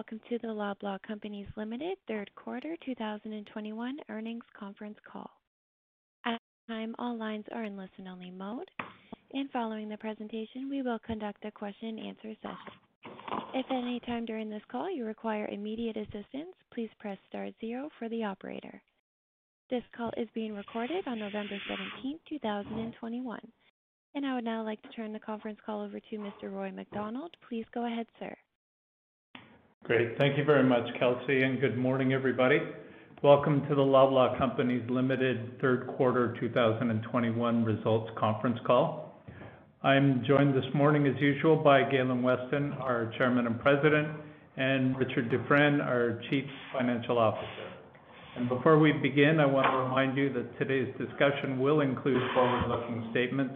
Welcome to the Loblaw Companies Limited third quarter 2021 earnings conference call. At this time, all lines are in listen-only mode, and following the presentation, we will conduct a question-and-answer session. If at any time during this call you require immediate assistance, please press star zero for the operator. This call is being recorded on November 17, 2021. I would now like to turn the conference call over to Mr. Roy MacDonald. Please go ahead, sir. Great. Thank you very much, Kelsey, and good morning, everybody. Welcome to the Loblaw Companies Limited third quarter 2021 results conference call. I'm joined this morning, as usual, by Galen Weston, our Chairman and President, and Richard Dufresne, our Chief Financial Officer. And Before we begin, I want to remind you that today's discussion will include forward-looking statements,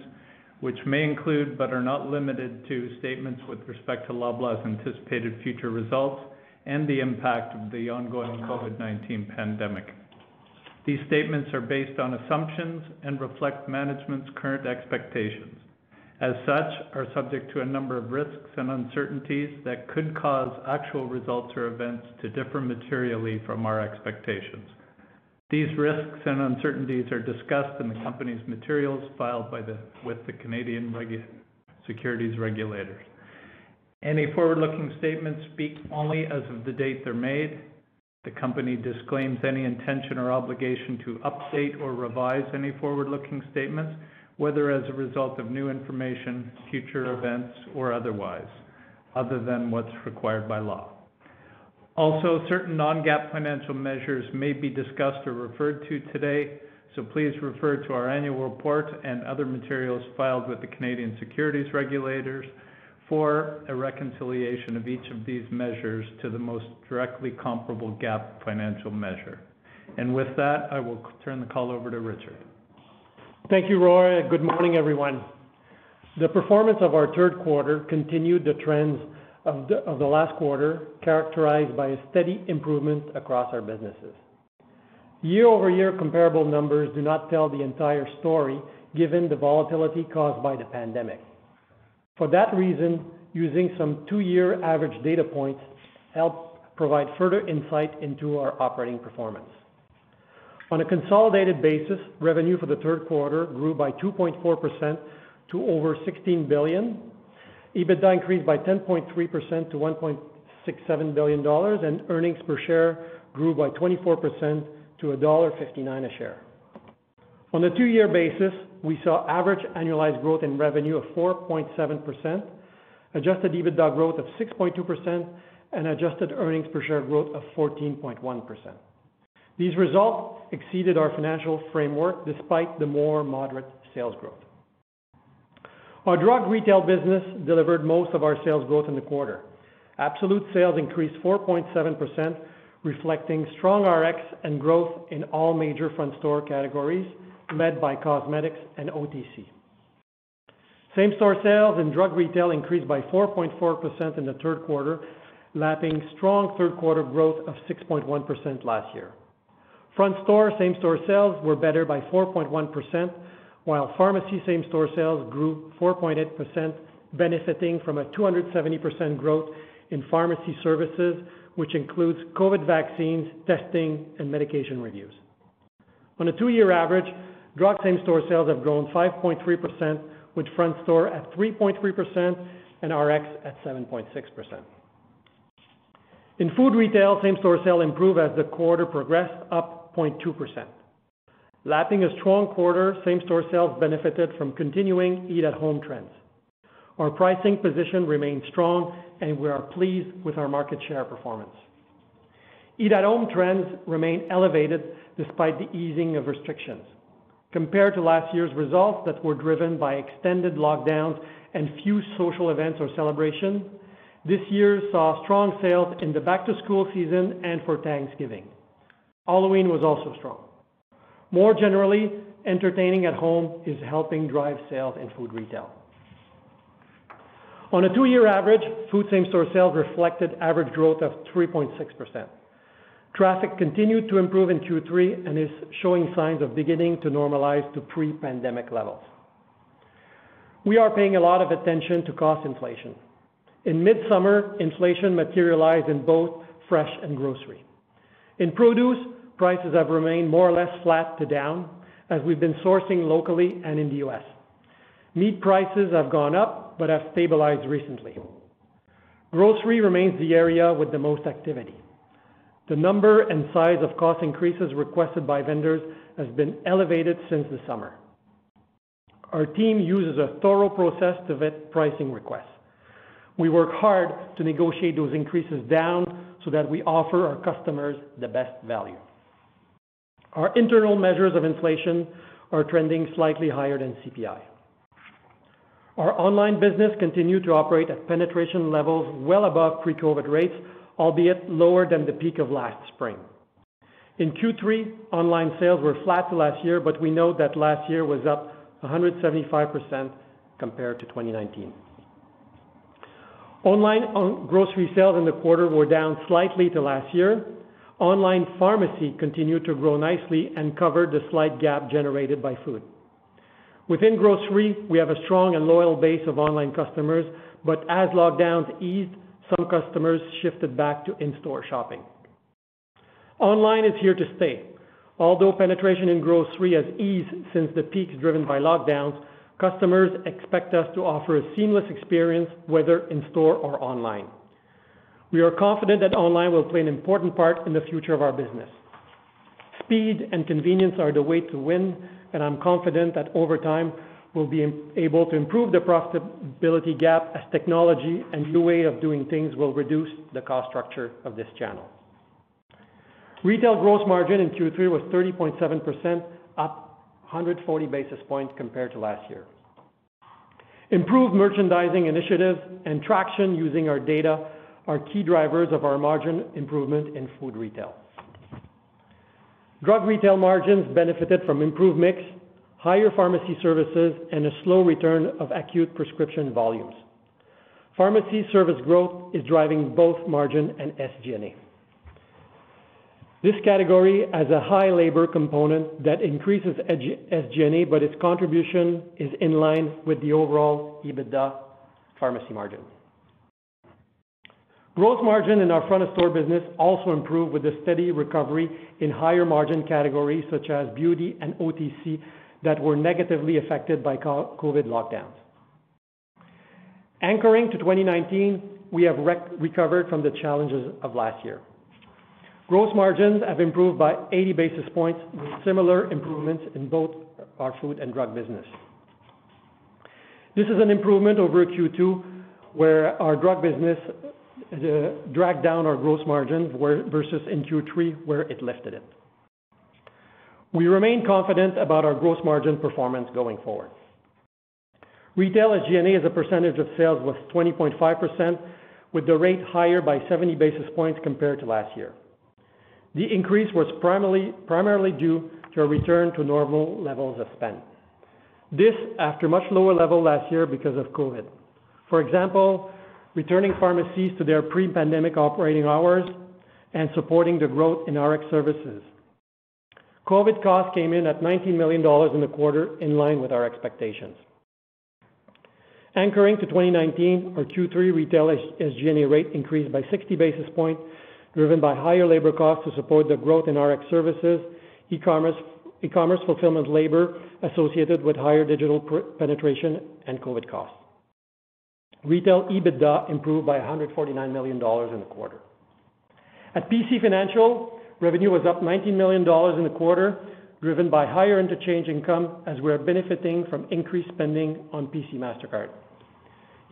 which may include, but are not limited to, statements with respect to Loblaw's anticipated future results and the impact of the ongoing COVID-19 pandemic. These statements are based on assumptions and reflect management's current expectations. As such, are subject to a number of risks and uncertainties that could cause actual results or events to differ materially from our expectations. These risks and uncertainties are discussed in the company's materials filed with the Canadian securities regulators. Any forward-looking statements speak only as of the date they're made. The company disclaims any intention or obligation to update or revise any forward-looking statements, whether as a result of new information, future events, or otherwise, other than what's required by law. Also, certain non-GAAP financial measures may be discussed or referred to today, so please refer to our annual report and other materials filed with the Canadian securities regulators for a reconciliation of each of these measures to the most directly comparable GAAP financial measure. And with that, I will turn the call over to Richard. Thank you, Roy. Good morning, everyone. The performance of our third quarter continued the trends of the last quarter, characterized by a steady improvement across our businesses. Year-over-year comparable numbers do not tell the entire story, given the volatility caused by the pandemic. For that reason, using some two-year average data points help provide further insight into our operating performance. On a consolidated basis, revenue for the third quarter grew by 2.4% to over 16 billion. EBITDA increased by 10.3% to 1.67 billion dollars, and earnings per share grew by 24% to dollar 1.59 a share. On a two-year basis, we saw average annualized growth in revenue of 4.7%, adjusted EBITDA growth of 6.2%, and adjusted earnings per share growth of 14.1%. These results exceeded our financial framework despite the more moderate sales growth. Our drug retail business delivered most of our sales growth in the quarter. Absolute sales increased 4.7%, reflecting strong Rx and growth in all major front store categories, led by cosmetics and OTC. Same-store sales in drug retail increased by 4.4% in the third quarter, lapping strong third quarter growth of 6.1% last year. Front store same-store sales were better by 4.1%, while pharmacy same-store sales grew 4.8%, benefiting from a 270% growth in pharmacy services, which includes COVID vaccines, testing, and medication reviews. On a two-year average, drug same-store sales have grown 5.3%, with front store at 3.3% and Rx at 7.6%. In food retail, same-store sales improved as the quarter progressed, up 0.2%. Lapping a strong quarter, same-store sales benefited from continuing eat-at-home trends. Our pricing position remains strong, and we are pleased with our market share performance. Eat-at-home trends remain elevated despite the easing of restrictions. Compared to last year's results that were driven by extended lockdowns and few social events or celebrations, this year saw strong sales in the back-to-school season and for Thanksgiving. Halloween was also strong. More generally, entertaining at home is helping drive sales in food retail. On a two-year average, food same-store sales reflected average growth of 3.6%. Traffic continued to improve in Q3 and is showing signs of beginning to normalize to pre-pandemic levels. We are paying a lot of attention to cost inflation. In midsummer, inflation materialized in both fresh and grocery. In produce, prices have remained more or less flat to down as we've been sourcing locally and in the U.S. Meat prices have gone up but have stabilized recently. Grocery remains the area with the most activity. The number and size of cost increases requested by vendors has been elevated since the summer. Our team uses a thorough process to vet pricing requests. We work hard to negotiate those increases down so that we offer our customers the best value. Our internal measures of inflation are trending slightly higher than CPI. Our online business continued to operate at penetration levels well above pre-COVID rates, albeit lower than the peak of last spring. In Q3, online sales were flat to last year, but we know that last year was up 175% compared to 2019. Online uh, grocery sales in the quarter were down slightly to last year. Online pharmacy continued to grow nicely and covered the slight gap generated by food. Within grocery, we have a strong and loyal base of online customers, but as lockdowns eased, some customers shifted back to in-store shopping. Online is here to stay. Although penetration in grocery has eased since the peaks driven by lockdowns, customers expect us to offer a seamless experience, whether in store or online. We are confident that online will play an important part in the future of our business. Speed and convenience are the way to win, and I'm confident that over time, we'll be able to improve the profitability gap as technology and new way of doing things will reduce the cost structure of this channel. Retail gross margin in Q3 was 30.7%, up 140 basis points compared to last year. Improved merchandising initiatives and traction using our data are key drivers of our margin improvement in food retail. Drug retail margins benefited from improved mix, higher pharmacy services, and a slow return of acute prescription volumes. Pharmacy service growth is driving both margin and SG&A. This category has a high labor component that increases SG&A, but its contribution is in line with the overall EBITDA pharmacy margin. Gross margin in our front of store business also improved with a steady recovery in higher margin categories such as beauty and OTC that were negatively affected by COVID lockdowns. Anchoring to 2019, we have recovered from the challenges of last year. Gross margins have improved by 80 basis points with similar improvements in both our food and drug business. This is an improvement over Q2, where our drug business Uh, dragged down our gross margin versus in Q3, where it lifted it. We remain confident about our gross margin performance going forward. Retail SG&A as a percentage of sales was 20.5%, with the rate higher by 70 basis points compared to last year. The increase was primarily primarily due to a return to normal levels of spend. This after much lower level last year because of COVID. For example, returning pharmacies to their pre-pandemic operating hours and supporting the growth in Rx services. COVID costs came in at 19 million dollars in the quarter, in line with our expectations. Anchoring to 2019, our Q3 retail SG&A rate increased by 60 basis points, driven by higher labor costs to support the growth in Rx services, e-commerce fulfillment labor associated with higher digital penetration and COVID costs. Retail EBITDA improved by 149 million dollars in the quarter. At PC Financial, revenue was up 19 million dollars in the quarter, driven by higher interchange income as we are benefiting from increased spending on PC Mastercard.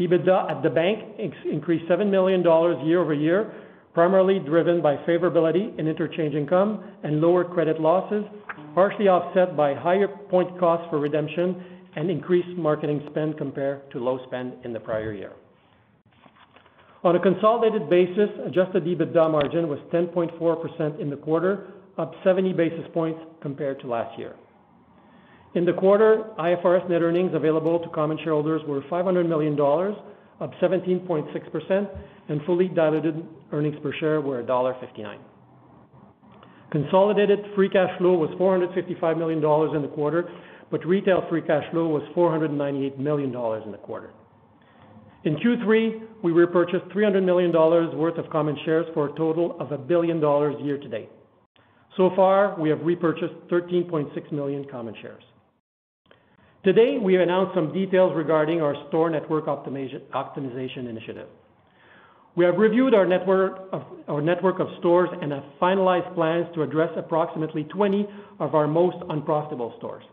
EBITDA at the bank increased 7 million dollars year-over-year, primarily driven by favorability in interchange income and lower credit losses, partially offset by higher point costs for redemption and increased marketing spend compared to low spend in the prior year. On a consolidated basis, adjusted EBITDA margin was 10.4% in the quarter, up 70 basis points compared to last year. In the quarter, IFRS net earnings available to common shareholders were 500 million dollars, up 17.6%, and fully diluted earnings per share were dollar 1.59. Consolidated free cash flow was 455 million dollars in the quarter, but retail free cash flow was 498 million dollars in the quarter. In Q3, we repurchased 300 million dollars worth of common shares for a total of 1 billion dollars year to date. So far, we have repurchased 13.6 million common shares. Today, we announced some details regarding our store network optimization initiative. We have reviewed our network, of, our network of stores and have finalized plans to address approximately 20 of our most unprofitable stores.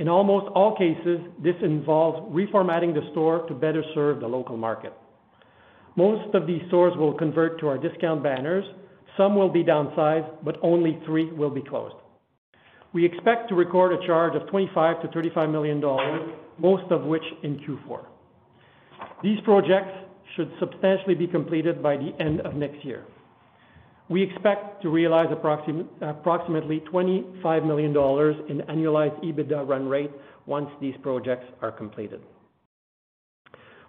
In almost all cases, this involves reformatting the store to better serve the local market. Most of these stores will convert to our discount banners. Some will be downsized, but only three will be closed. We expect to record a charge of 25 million-35 million dollars, most of which in Q4. These projects should substantially be completed by the end of next year. We expect to realize approximately 25 million dollars in annualized EBITDA run rate once these projects are completed.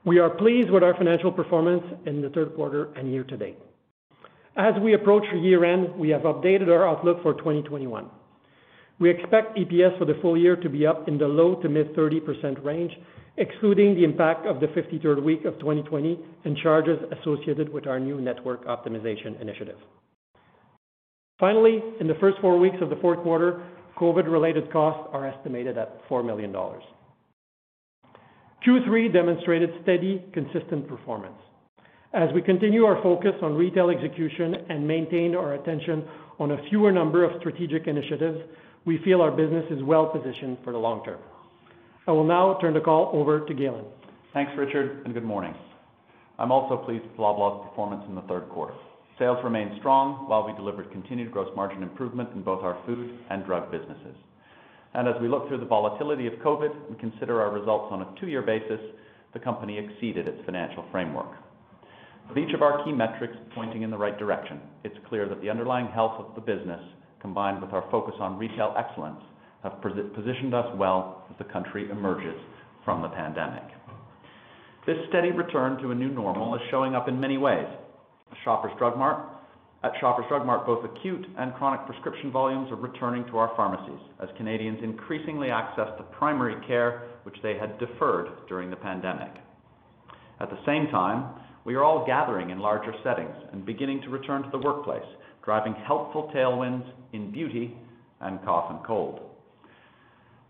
We are pleased with our financial performance in the third quarter and year to date. As we approach year-end, we have updated our outlook for 2021. We expect EPS for the full year to be up in the low- to mid-30% range, excluding the impact of the 53rd week of 2020 and charges associated with our new network optimization initiative. Finally, in the first four weeks of the fourth quarter, COVID-related costs are estimated at 4 million dollars. Q3 demonstrated steady, consistent performance. As we continue our focus on retail execution and maintain our attention on a fewer number of strategic initiatives, we feel our business is well-positioned for the long term. I will now turn the call over to Galen. Thanks, Richard, and good morning. I'm also pleased with Loblaw's performance in the third quarter. Sales remained strong while we delivered continued gross margin improvement in both our food and drug businesses. And as we look through the volatility of COVID and consider our results on a two-year basis, the company exceeded its financial framework. With each of our key metrics pointing in the right direction, it's clear that the underlying health of the business, combined with our focus on retail excellence, have positioned us well as the country emerges from the pandemic. This steady return to a new normal is showing up in many ways. At Shoppers Drug Mart, both acute and chronic prescription volumes are returning to our pharmacies as Canadians increasingly access the primary care which they had deferred during the pandemic. At the same time, we are all gathering in larger settings and beginning to return to the workplace, driving helpful tailwinds in beauty and cough and cold.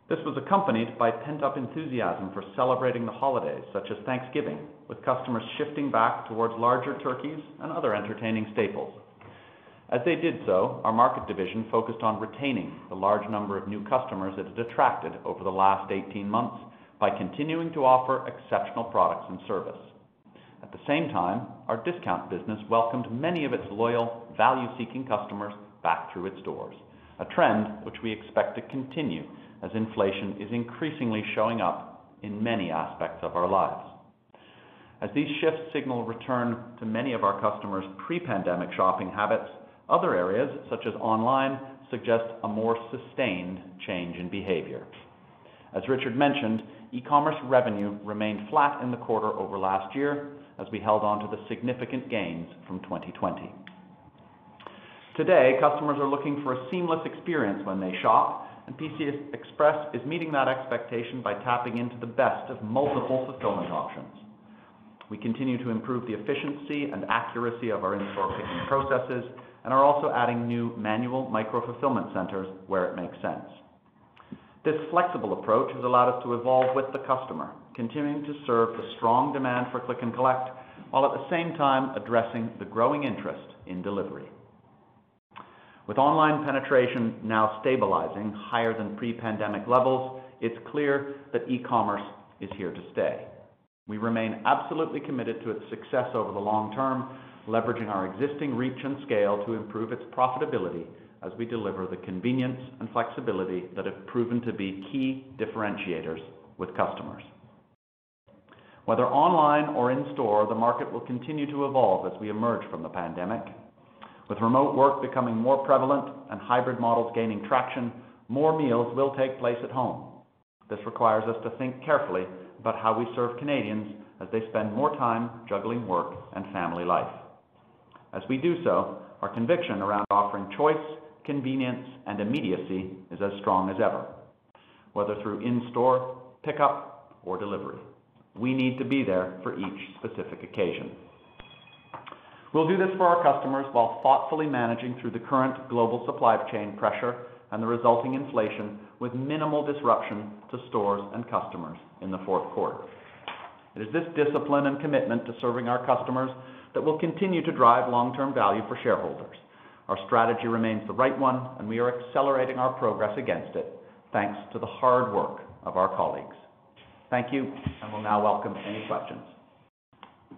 This was accompanied by pent-up enthusiasm for celebrating the holidays, such as Thanksgiving, with customers shifting back towards larger turkeys and other entertaining staples. As they did so, our market division focused on retaining the large number of new customers it had attracted over the last 18 months by continuing to offer exceptional products and service. At the same time, our discount business welcomed many of its loyal, value-seeking customers back through its doors, a trend which we expect to continue as inflation is increasingly showing up in many aspects of our lives. As these shifts signal return to many of our customers' pre-pandemic shopping habits, other areas, such as online, suggest a more sustained change in behavior. As Richard mentioned, e-commerce revenue remained flat in the quarter over last year as we held on to the significant gains from 2020. Today, customers are looking for a seamless experience when they shop, and PC Express is meeting that expectation by tapping into the best of multiple fulfillment options. We continue to improve the efficiency and accuracy of our in-store picking processes and are also adding new manual micro-fulfillment centers where it makes sense. This flexible approach has allowed us to evolve with the customer, continuing to serve the strong demand for click and collect, while at the same time addressing the growing interest in delivery. With online penetration now stabilizing higher than pre-pandemic levels, it's clear that e-commerce is here to stay. We remain absolutely committed to its success over the long term, leveraging our existing reach and scale to improve its profitability as we deliver the convenience and flexibility that have proven to be key differentiators with customers. Whether online or in store, the market will continue to evolve as we emerge from the pandemic. With remote work becoming more prevalent and hybrid models gaining traction, more meals will take place at home. This requires us to think carefully about how we serve Canadians as they spend more time juggling work and family life. As we do so, our conviction around offering choice, convenience, and immediacy is as strong as ever, whether through in-store, pickup, or delivery. We need to be there for each specific occasion. We'll do this for our customers while thoughtfully managing through the current global supply chain pressure and the resulting inflation with minimal disruption to stores and customers in the fourth quarter. It is this discipline and commitment to serving our customers that will continue to drive long-term value for shareholders. Our strategy remains the right one, and we are accelerating our progress against it, thanks to the hard work of our colleagues. Thank you, and we'll now welcome any questions.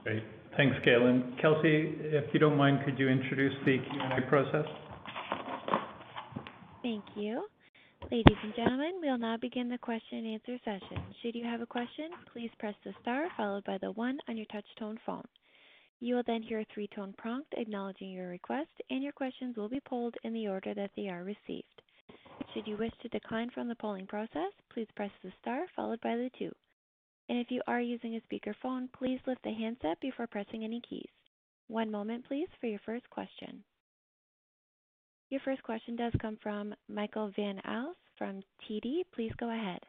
Great. Thanks, Galen. Kelsey, if you don't mind, could you introduce the Q&A process? Thank you. Ladies and gentlemen, we'll now begin the question and answer session. Should you have a question, please press the star followed by the one on your touch tone phone. You will then hear a three-tone prompt acknowledging your request, and your questions will be polled in the order that they are received. Should you wish to decline from the polling process, please press the star followed by the two. And If you are using a speakerphone, please lift the handset before pressing any keys. One moment, please, for your first question. Your first question does come from Michael Van Aelst from TD. Please go ahead.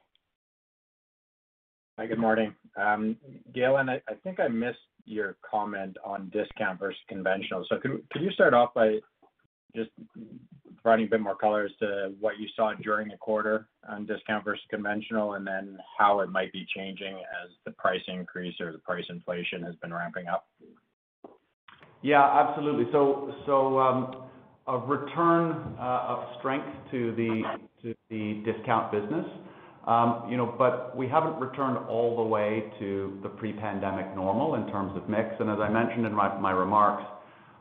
Hi, good morning. Um, Galen, I think I missed your comment on discount versus conventional. So could could you start off by just providing a bit more color as to what you saw during the quarter on discount versus conventional, and then how it might be changing as the price increase or the price inflation has been ramping up? Yeah, absolutely. A return uh, of strength to the discount business. Um, you know, but we haven't returned all the way to the pre-pandemic normal in terms of mix. And as I mentioned in my remarks,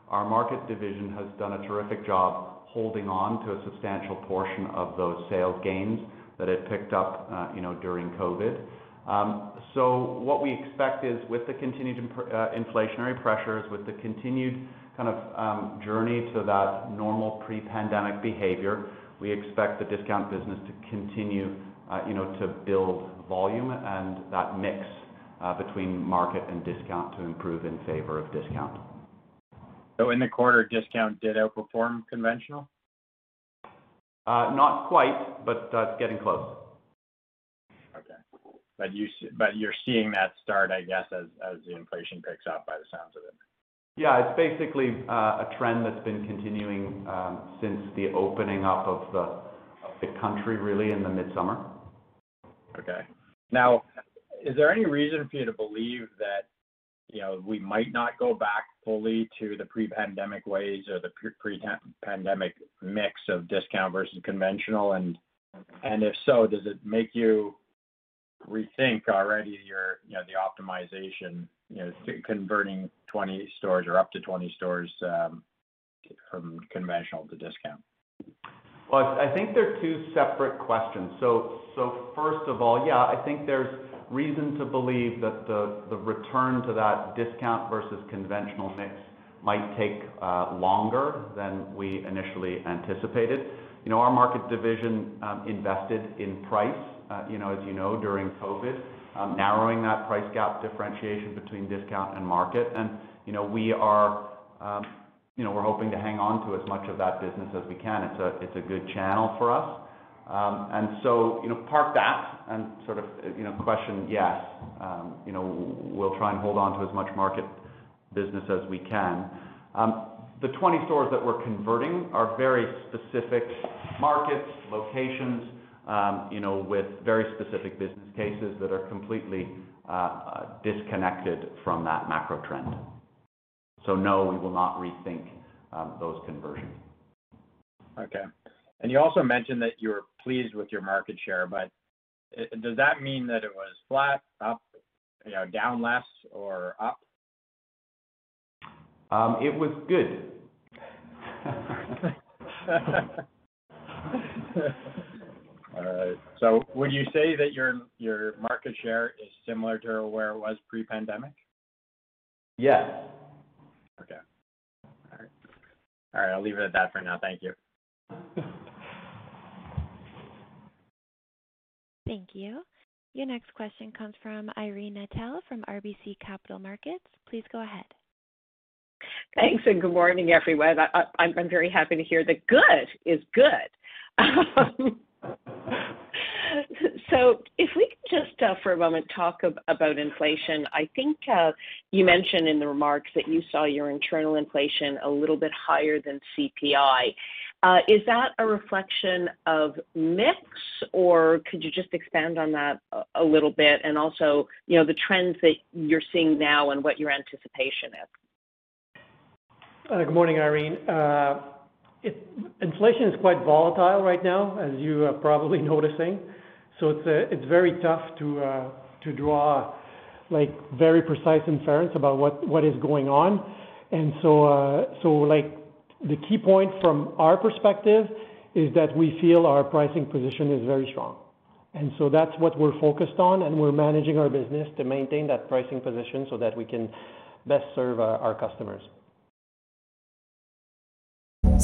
our market division has done a terrific job holding on to a substantial portion of those sales gains that it picked up, uh, you know, during COVID. Um so what we expect is with the continued uh, inflationary pressures, with the continued kind of um, journey to that normal pre-pandemic behavior, we expect the discount business to continue, uh, you know, to build volume and that mix uh, between market and discount to improve in favor of discount. So in the quarter, discount did outperform conventional? Uh, not quite, but getting close. Okay. But you but You're seeing that start, I guess, as as the inflation picks up by the sounds of it. Yeah. It's basically uh, a trend that's been continuing um, since the opening up of the country really in the midsummer. Okay. Now, is there any reason for you to believe that, you know, we might not go back fully to the pre-pandemic ways or the pre-pandemic mix of discount versus conventional? And and if so, does it make you rethink already your, you know, the optimization, you know, converting 20 stores or up to 20 stores um, from conventional to discount? Well, I think they're two separate questions. So, so First of all, yeah, I think there's reason to believe that the return to that discount versus conventional mix might take uh, longer than we initially anticipated. You know, our market division um, invested in price, Uh, you know, as you know, during COVID, um, narrowing that price gap differentiation between discount and market. And you know, we are, um, you know, we're hoping to hang on to as much of that business as we can. It's a good channel for us. Um and so, you know, park that and sort of, uh, you know, question, yes, um, you know, we'll try and hold on to as much market business as we can. The 20 stores that we're converting are very specific markets, locations, Um, you know, with very specific business cases that are completely uh, uh, disconnected from that macro trend. So no, we will not rethink um, those conversions. Okay. And you also mentioned that you were pleased with your market share, but uh, does that mean that it was flat, up, you know, down less or up? Um, it was good. Uh, would you say that your market share is similar to where it was pre-pandemic? Yes. Okay. All right. All right, I'll leave it at that for now. Thank you. Thank you. Your next question comes from Irene Nattel from RBC Capital Markets. Please go ahead. Thanks, and good morning, everyone. I'm very happy to hear that good is good. Um, So if we could just uh, for a moment talk about inflation. I think uh, you mentioned in the remarks that you saw your internal inflation a little bit higher than CPI. Uh, is that a reflection of mix, or could you just expand on that a little bit? And also, you know, the trends that you're seeing now and what your anticipation is. Good morning, Irene. Inflation is quite volatile right now, as you are probably noticing. So it's uh, it's very tough to uh, to draw like very precise inference about what what is going on. And so, uh, so like the key point from our perspective is that we feel our pricing position is very strong. And so that's what we're focused on, and we're managing our business to maintain that pricing position so that we can best serve our customers.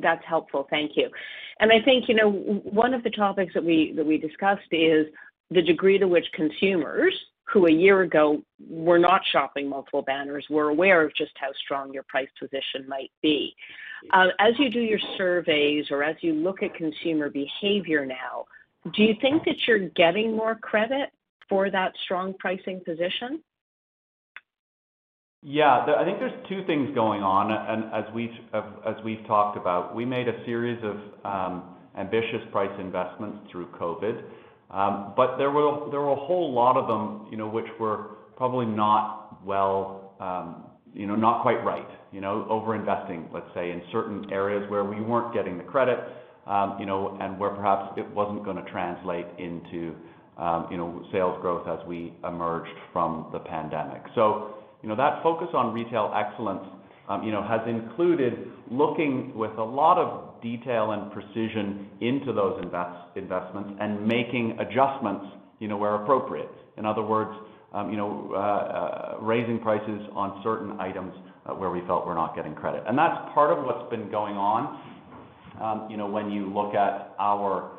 That's helpful. Thank you. And I think, you know, one of the topics that we that we discussed is the degree to which consumers who a year ago were not shopping multiple banners were aware of just how strong your price position might be. Uh, as you do your surveys or as you look at consumer behavior now, do you think that you're getting more credit for that strong pricing position? Yeah. I think there's two things going on. And as we've talked about, we made a series of um, ambitious price investments through COVID. Um, but there were a whole lot of them, you know, which were probably not well, um, you know, not quite right. You know, over-investing, let's say, in certain areas where we weren't getting the credit, you know, and where perhaps it wasn't gonna translate into, you know, sales growth as we emerged from the pandemic. You know, that focus on retail excellence, um, you know, has included looking with a lot of detail and precision into those investments and making adjustments, you know, where appropriate. In other words, um, you know, uh, uh, raising prices on certain items, uh, where we felt we're not getting credit. And that's part of what's been going on, um, you know, when you look at our,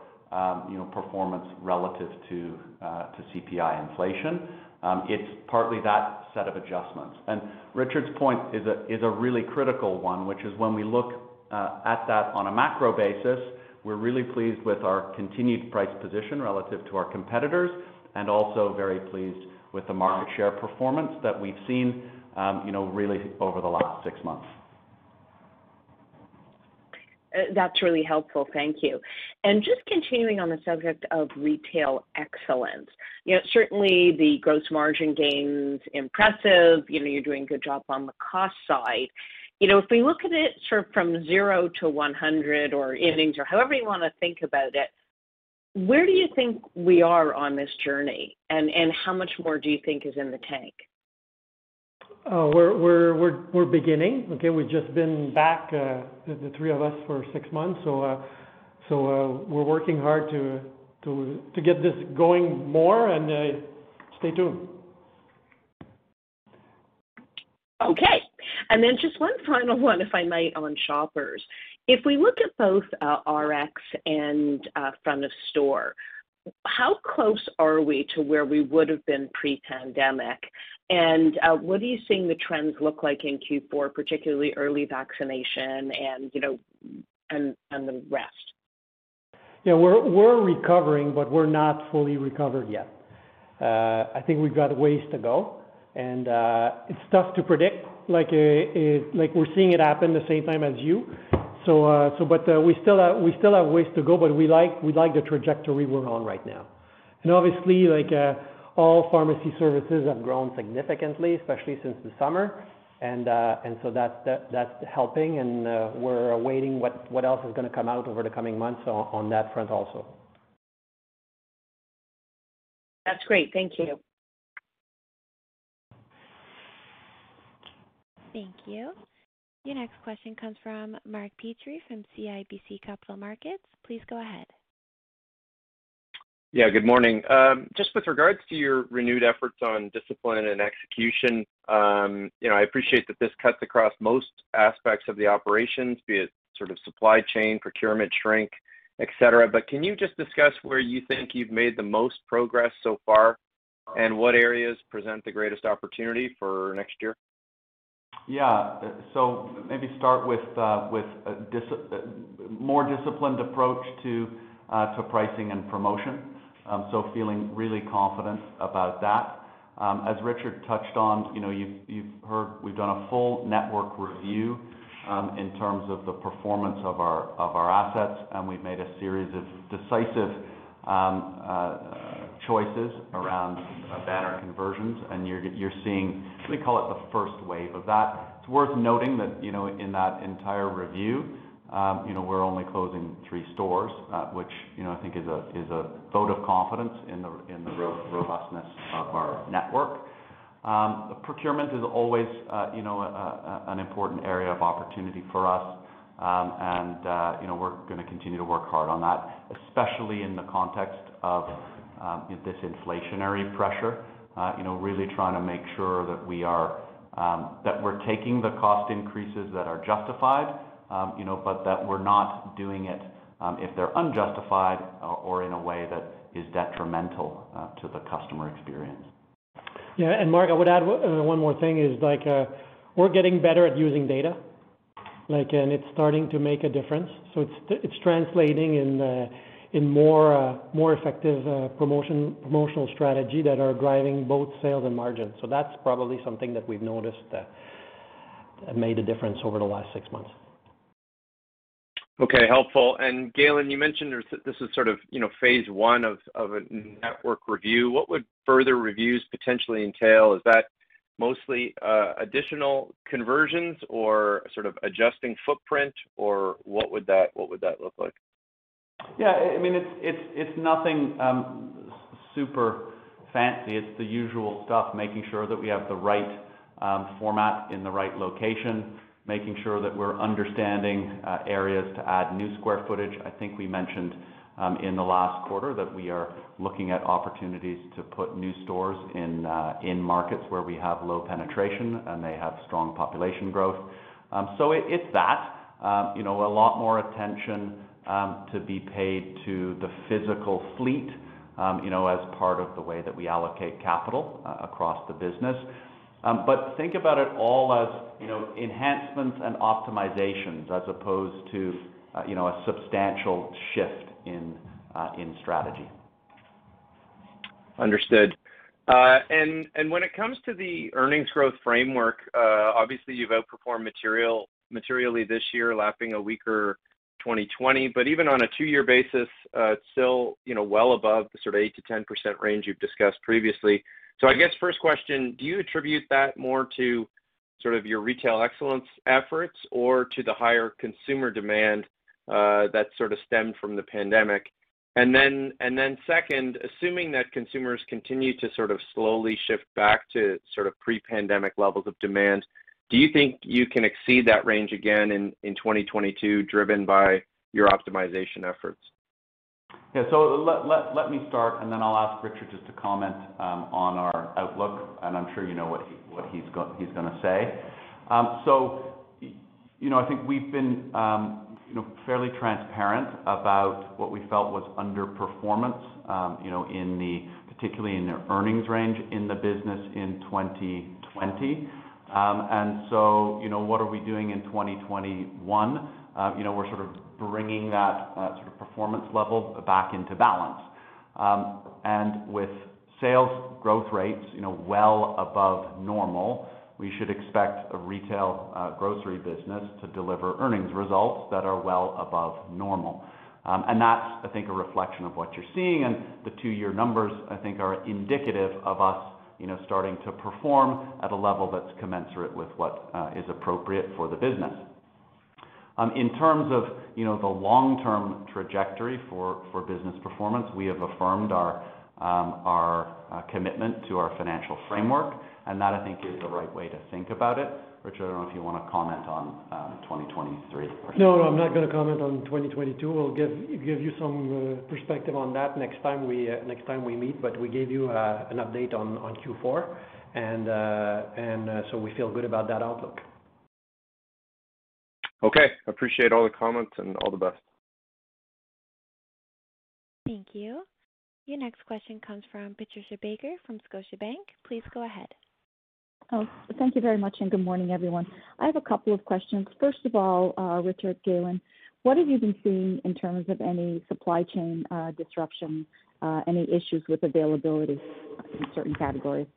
you know, performance relative to uh to CPI inflation. It's partly that set of adjustments. And Richard's point is a is a really critical one, which is when we look uh, at that on a macro basis, we're really pleased with our continued price position relative to our competitors, and also very pleased with the market share performance that we've seen, um, you know, really over the last six months. Uh, that's really helpful. Thank you. And just continuing on the subject of retail excellence. You know, certainly the gross margin gain's impressive. You know, you're doing a good job on the cost side. You know, if we look at it sort of from zero to 100 or innings or however you wanna think about it, where do you think we are on this journey? And, and how much more do you think is in the tank? We're we're we're we're beginning. Okay? We've just been back, the three of us for six months. So uh so uh we're working hard to to to get this going more and stay tuned. Okay. And then just one final one, if I might, on Shoppers. If we look at both Rx and front of store, how close are we to where we would have been pre-pandemic? And uh, what are you seeing the trends look like in Q4, particularly early vaccination and, you know, and and the rest? Yeah. We're we're recovering, but we're not fully recovered yet. Uh, I think we've got ways to go, and uh, it's tough to predict. Like uh, Like we're seeing it happen the same time as you. Uh, but uh, we still have ways to go, but we like the trajectory we're on right now. And obviously, like, uh, all pharmacy services have grown significantly, especially since the summer. And uh and so that's helping, and we're awaiting what else is gonna come out over the coming months on that front also. That's great. Thank you. Thank you. Your next question comes from Mark Petrie from CIBC Capital Markets. Please go ahead. Yeah, good morning. Um, just with regards to your renewed efforts on discipline and execution, um, you know, I appreciate that this cuts across most aspects of the operations, be it sort of supply chain, procurement, shrink, et cetera. But can you just discuss where you think you've made the most progress so far, and what areas present the greatest opportunity for next year? Yeah. Uh, so maybe start with uh, a uh, more disciplined approach to uh to pricing and promotion. Um, so feeling really confident about that. Um, as Richard touched on, you know, you've heard we've done a full network review um, in terms of the performance of our of our assets, and we've made a series of decisive choices around banner conversions. And you're you're seeing, we call it the first wave of that. It's worth noting that, you know, in that entire review, um, you know, we're only closing three stores, uh, which, you know, I think is a is a vote of confidence in the in the robustness of our network. Um, procurement is always, uh, you know, an important area of opportunity for us. Um, and uh you know, we're gonna continue to work hard on that, especially in the context of this inflationary pressure. Uh, you know, really trying to make sure that we're um, that we're taking the cost increases that are justified, um, you know, but that we're not doing it um, if they're unjustified uh, or in a way that is detrimental uh, to the customer experience. Yeah. And Mark, I would add one more thing is like, we're getting better at using data, like, and it's starting to make a difference. So it's it's translating in more uh more effective promotional strategy that are driving both sales and margins. So that's probably something that we've noticed that made a difference over the last six months. Okay. Helpful. And Galen, you mentioned this is sort of, you know, phase one of a network review. What would further reviews potentially entail? Is that mostly additional conversions or sort of adjusting footprint, or what would that what would that look like? Yeah, I mean, it's nothing um, super fancy. It's the usual stuff, making sure that we have the right um, format in the right location, making sure that we're understanding uh, areas to add new square footage. I think we mentioned um, in the last quarter that we are looking at opportunities to put new stores in uh, markets where we have low penetration and they have strong population growth. So it's that. You know, a lot more attention Um, to be paid to the physical fleet, um, you know, as part of the way that we allocate capital uh, across the business. Um, but think about it all as, you know, enhancements and optimizations as opposed to, uh, you know, a substantial shift in uh, in strategy. Understood. Uh and and when it comes to the earnings growth framework, obviously you've outperformed materially this year, lapping a weaker 2020. but Even on a two-year basis, uh, it's still, you know, well above the sort of 8%-10% range you've discussed previously. So I guess first question, do you attribute that more to sort of your retail excellence efforts or to the higher consumer demand uh, that sort of stemmed from the pandemic? And then, and then Second, assuming that consumers continue to sort of slowly shift back to sort of pre-pandemic levels of demand, do you think you can exceed that range again in 2022, driven by your optimization efforts? Yeah. So let me start, and then I'll ask Richard just to comment um, on our outlook, and I'm sure you know what he's gonna say. Um so you know, I think we've been um, you know, fairly transparent about what we felt was underperformance, um, you know, in the particularly in the earnings range in the business in 2020. You know, what are we doing in 2021? You know, we're sort of bringing that uh sort of performance level back into balance. Um and with sales growth rates, you know, well above normal, we should expect a retail grocery business to deliver earnings results that are well above normal. Um and that's, I think, a reflection of what you're seeing, and the two-year numbers, I think, are indicative of us, you know, starting to perform at a level that's commensurate with what uh, is appropriate for the business. Um, in terms of, you know, the long-term trajectory for business performance, we have affirmed our um, our uh, commitment to our financial framework, and that, I think, is the right way to think about it. Richard, I don't know if you wanna comment on um, 2023. No, no, I'm not gonna comment on 2022. We'll give you some uh, perspective on that uh, next time we meet. But we gave you uh, an update on Q4, and so we feel good about that outlook. Okay. Appreciate all the comments and all the best. Thank you. Your next question comes from Patricia Baker from Scotiabank. Please go ahead. Oh, thank you very much, and good morning, everyone. I have a couple of questions. First of all, uh, Richard, Galen, what have you been seeing in terms of any supply chain uh, disruption, uh, any issues with availability in certain categories?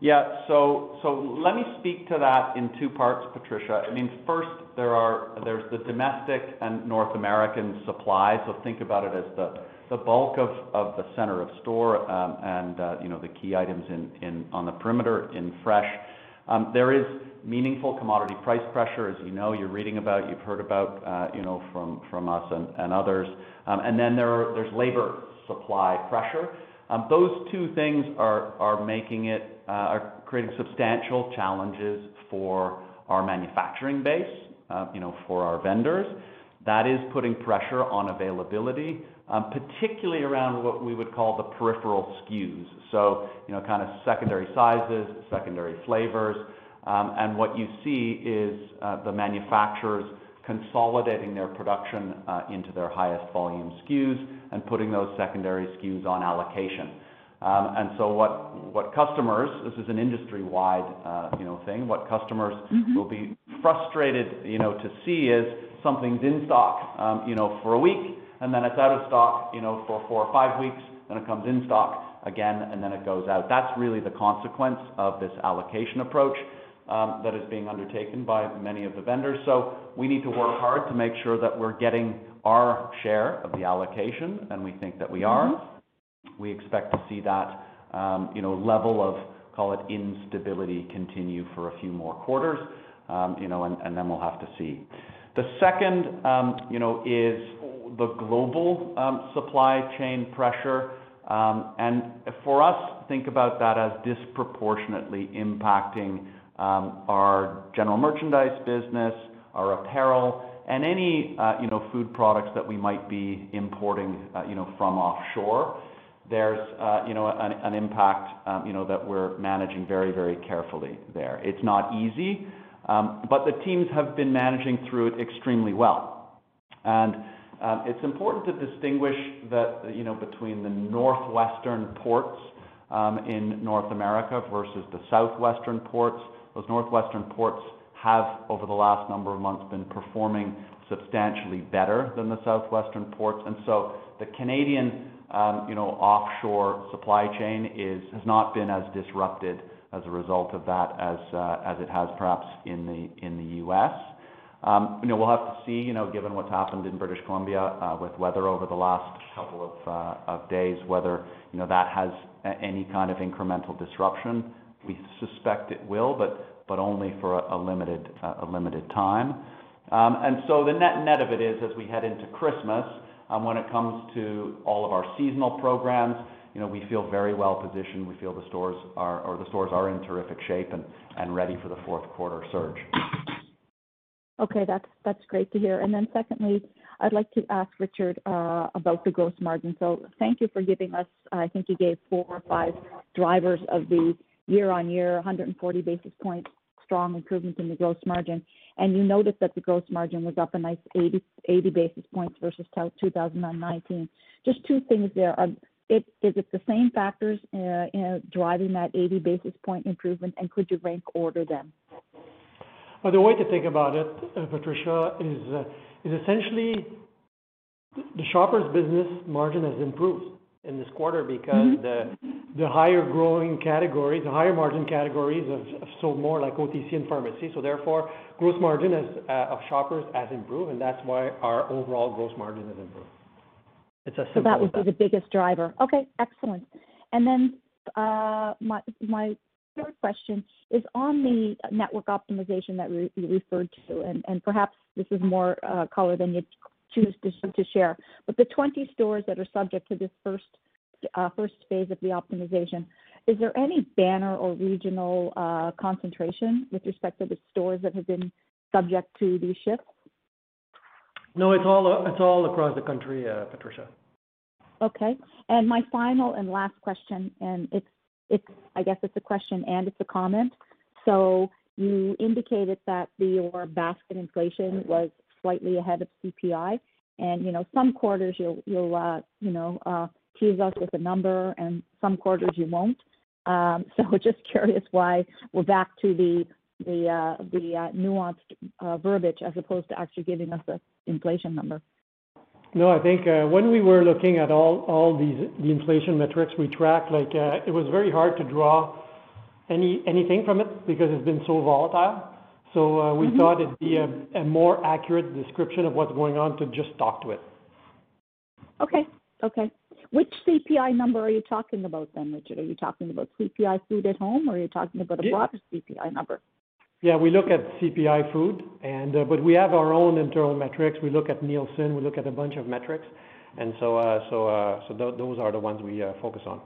Yeah. So so let me speak to that in two parts, Patricia. I mean, first, there are there's the domestic and North American supply. So think about it as the bulk of of the center of store, um, and uh, you know, the key items in in on the perimeter in fresh. Um, there is meaningful commodity price pressure, as you know, you're reading about, you've heard about, uh, you know, from from us and and others. Um, and then there there's labor supply pressure. Those two things are are making it, uh are creating substantial challenges for our manufacturing base, uh, you know, for our vendors. That is putting pressure on availability, Um, particularly around what we would call the peripheral SKUs. So, you know, kind of secondary sizes, secondary flavors. Um, and what you see is uh, the manufacturers consolidating their production uh, into their highest volume SKUs and putting those secondary SKUs on allocation. Um, and so what customers, this is an industry-wide, uh, you know, thing. What customers Mm-hmm. will be frustrated, you know, to see is something's in stock, you know, for a week, and then it's out of stock, you know, for four or five weeks, then it comes in stock again, and then it goes out. That's really the consequence of this allocation approach um, that is being undertaken by many of the vendors. So we need to work hard to make sure that we're getting our share of the allocation, and we think that we mm-hmm. are. Mm-hmm. We expect to see that, um, you know, level of, call it instability, continue for a few more quarters, um, you know, and then we'll have to see. The second, you know, is the global um, supply chain pressure. Um, and for us, think about that as disproportionately impacting um, our general merchandise business, our apparel, and any, uh, you know, food products that we might be importing, uh, you know, from offshore. There's, uh, you know, an impact, you know, that we're managing very, very carefully there. It's not easy, but the teams have been managing through it extremely well. It's important to distinguish that, you know, between the northwestern ports um, in North America versus the southwestern ports. Those northwestern ports have, over the last number of months, been performing substantially better than the southwestern ports. And so the Canadian, um, you know, offshore supply chain is, has not been as disrupted as a result of that as uh, as it has perhaps in the, in the U.S. You know, we'll have to see, you know, given what's happened in British Columbia with weather over the last couple of days, whether, you know, that has any kind of incremental disruption. We suspect it will, but but only for a limited uh a limited time. Um and so the net net of it is, as we head into Christmas, when it comes to all of our seasonal programs, you know, we feel very well positioned. We feel the stores are or the stores are in terrific shape and ready for the fourth quarter surge. Okay. That's that's great to hear. And then secondly, I'd like to ask Richard uh, about the gross margin. So thank you for giving us, I think you gave four or five drivers of the year-on-year 140 basis points strong improvement in the gross margin. And you noticed that the gross margin was up a nice 80 basis points versus 2019. Just two things there. Um, is it the same factors uh, driving that 80 basis point improvement, and could you rank order them? The way to think about it, Patricia, is essentially the Shoppers business margin has improved in this quarter because Mm-hmm. the higher growing categories, the higher margin categories have sold more like OTC and pharmacy. So therefore, gross margin of Shoppers has improved, and that's why our overall gross margin has improved. It's as simple as that. That would be the biggest driver. Okay, excellent. And then uh my my third question is on the network optimization that you referred to, and perhaps this is more uh, color than you'd choose to share. But the 20 stores that are subject to this first uh, phase of the optimization, is there any banner or regional uh, concentration with respect to the stores that have been subject to these shifts? No, it's all across the country, Patricia. Okay. And my final and last question, and I guess it's a question and it's a comment. So you indicated that the your basket inflation was slightly ahead of CPI, and you know some quarters you'll you'll uh, you know uh, tease us with a number, and some quarters you won't. Um, so just curious why we're back to the the uh, the nuanced verbiage as opposed to actually giving us the inflation number. No, I think uh, when we were looking at all all these the inflation metrics we track, like, uh, it was very hard to draw any anything from it because it's been so volatile. So uh we mm-hmm. thought it'd be a more accurate description of what's going on to just talk to it. Okay. Okay. Which CPI number are you talking about then, Richard? Are you talking about CPI food at home, or are you talking about a broader CPI number? Yeah, we look at CPI food, and uh, but we have our own internal metrics. We look at Nielsen, we look at a bunch of metrics. And so uh, so uh, so th- those are the ones we focus on.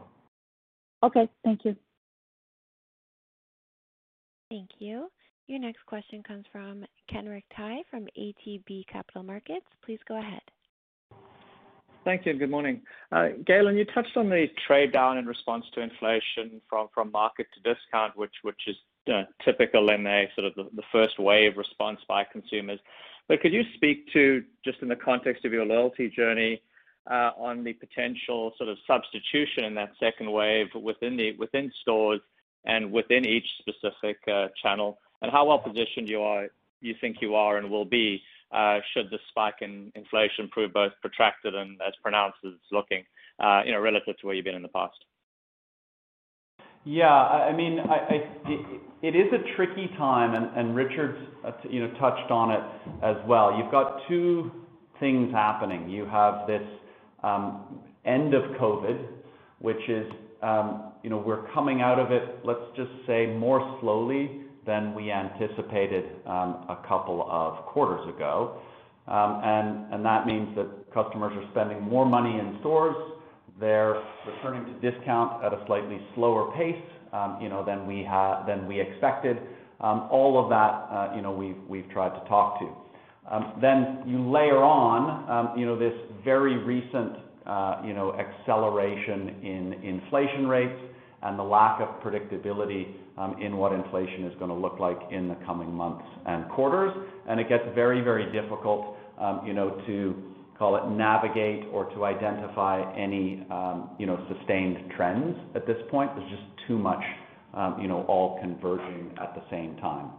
Okay. Thank you. Thank you. Your next question comes from Kenric Tyghe from ATB Capital Markets. Please go ahead. Thank you, and good morning. Galen, you touched on the trade down in response to inflation from, from market to discount, which, which is typical in a sort of the first wave response by consumers. But could you speak to, just in the context of your loyalty journey, uh, on the potential sort of substitution in that second wave within the within stores and within each specific channel? And how well-positioned you are, you think you are and will be uh, should the spike in inflation prove both protracted and as pronounced as it's looking you know, relative to where you've been in the past? Yeah. I mean, it is a tricky time, and Richard's uh, you know, touched on it as well. You've got two things happening. You have this um, end of COVID, which is um, you know, we're coming out of it, let's just say, more slowly than we anticipated um, a couple of quarters ago. Um and and that means that customers are spending more money in stores. They're returning to discount at a slightly slower pace um, you know, than we expected. Um, all of that uh, you know, we've tried to talk to. Um, then you layer on you know, this very recent uh, you know, acceleration in inflation rates and the lack of predictability in what inflation is going to look like in the coming months and quarters. And it gets very very difficult you know, to, call it, navigate or to identify any um, you know, sustained trends at this point. There's just too much um, you know, all converging at the same time.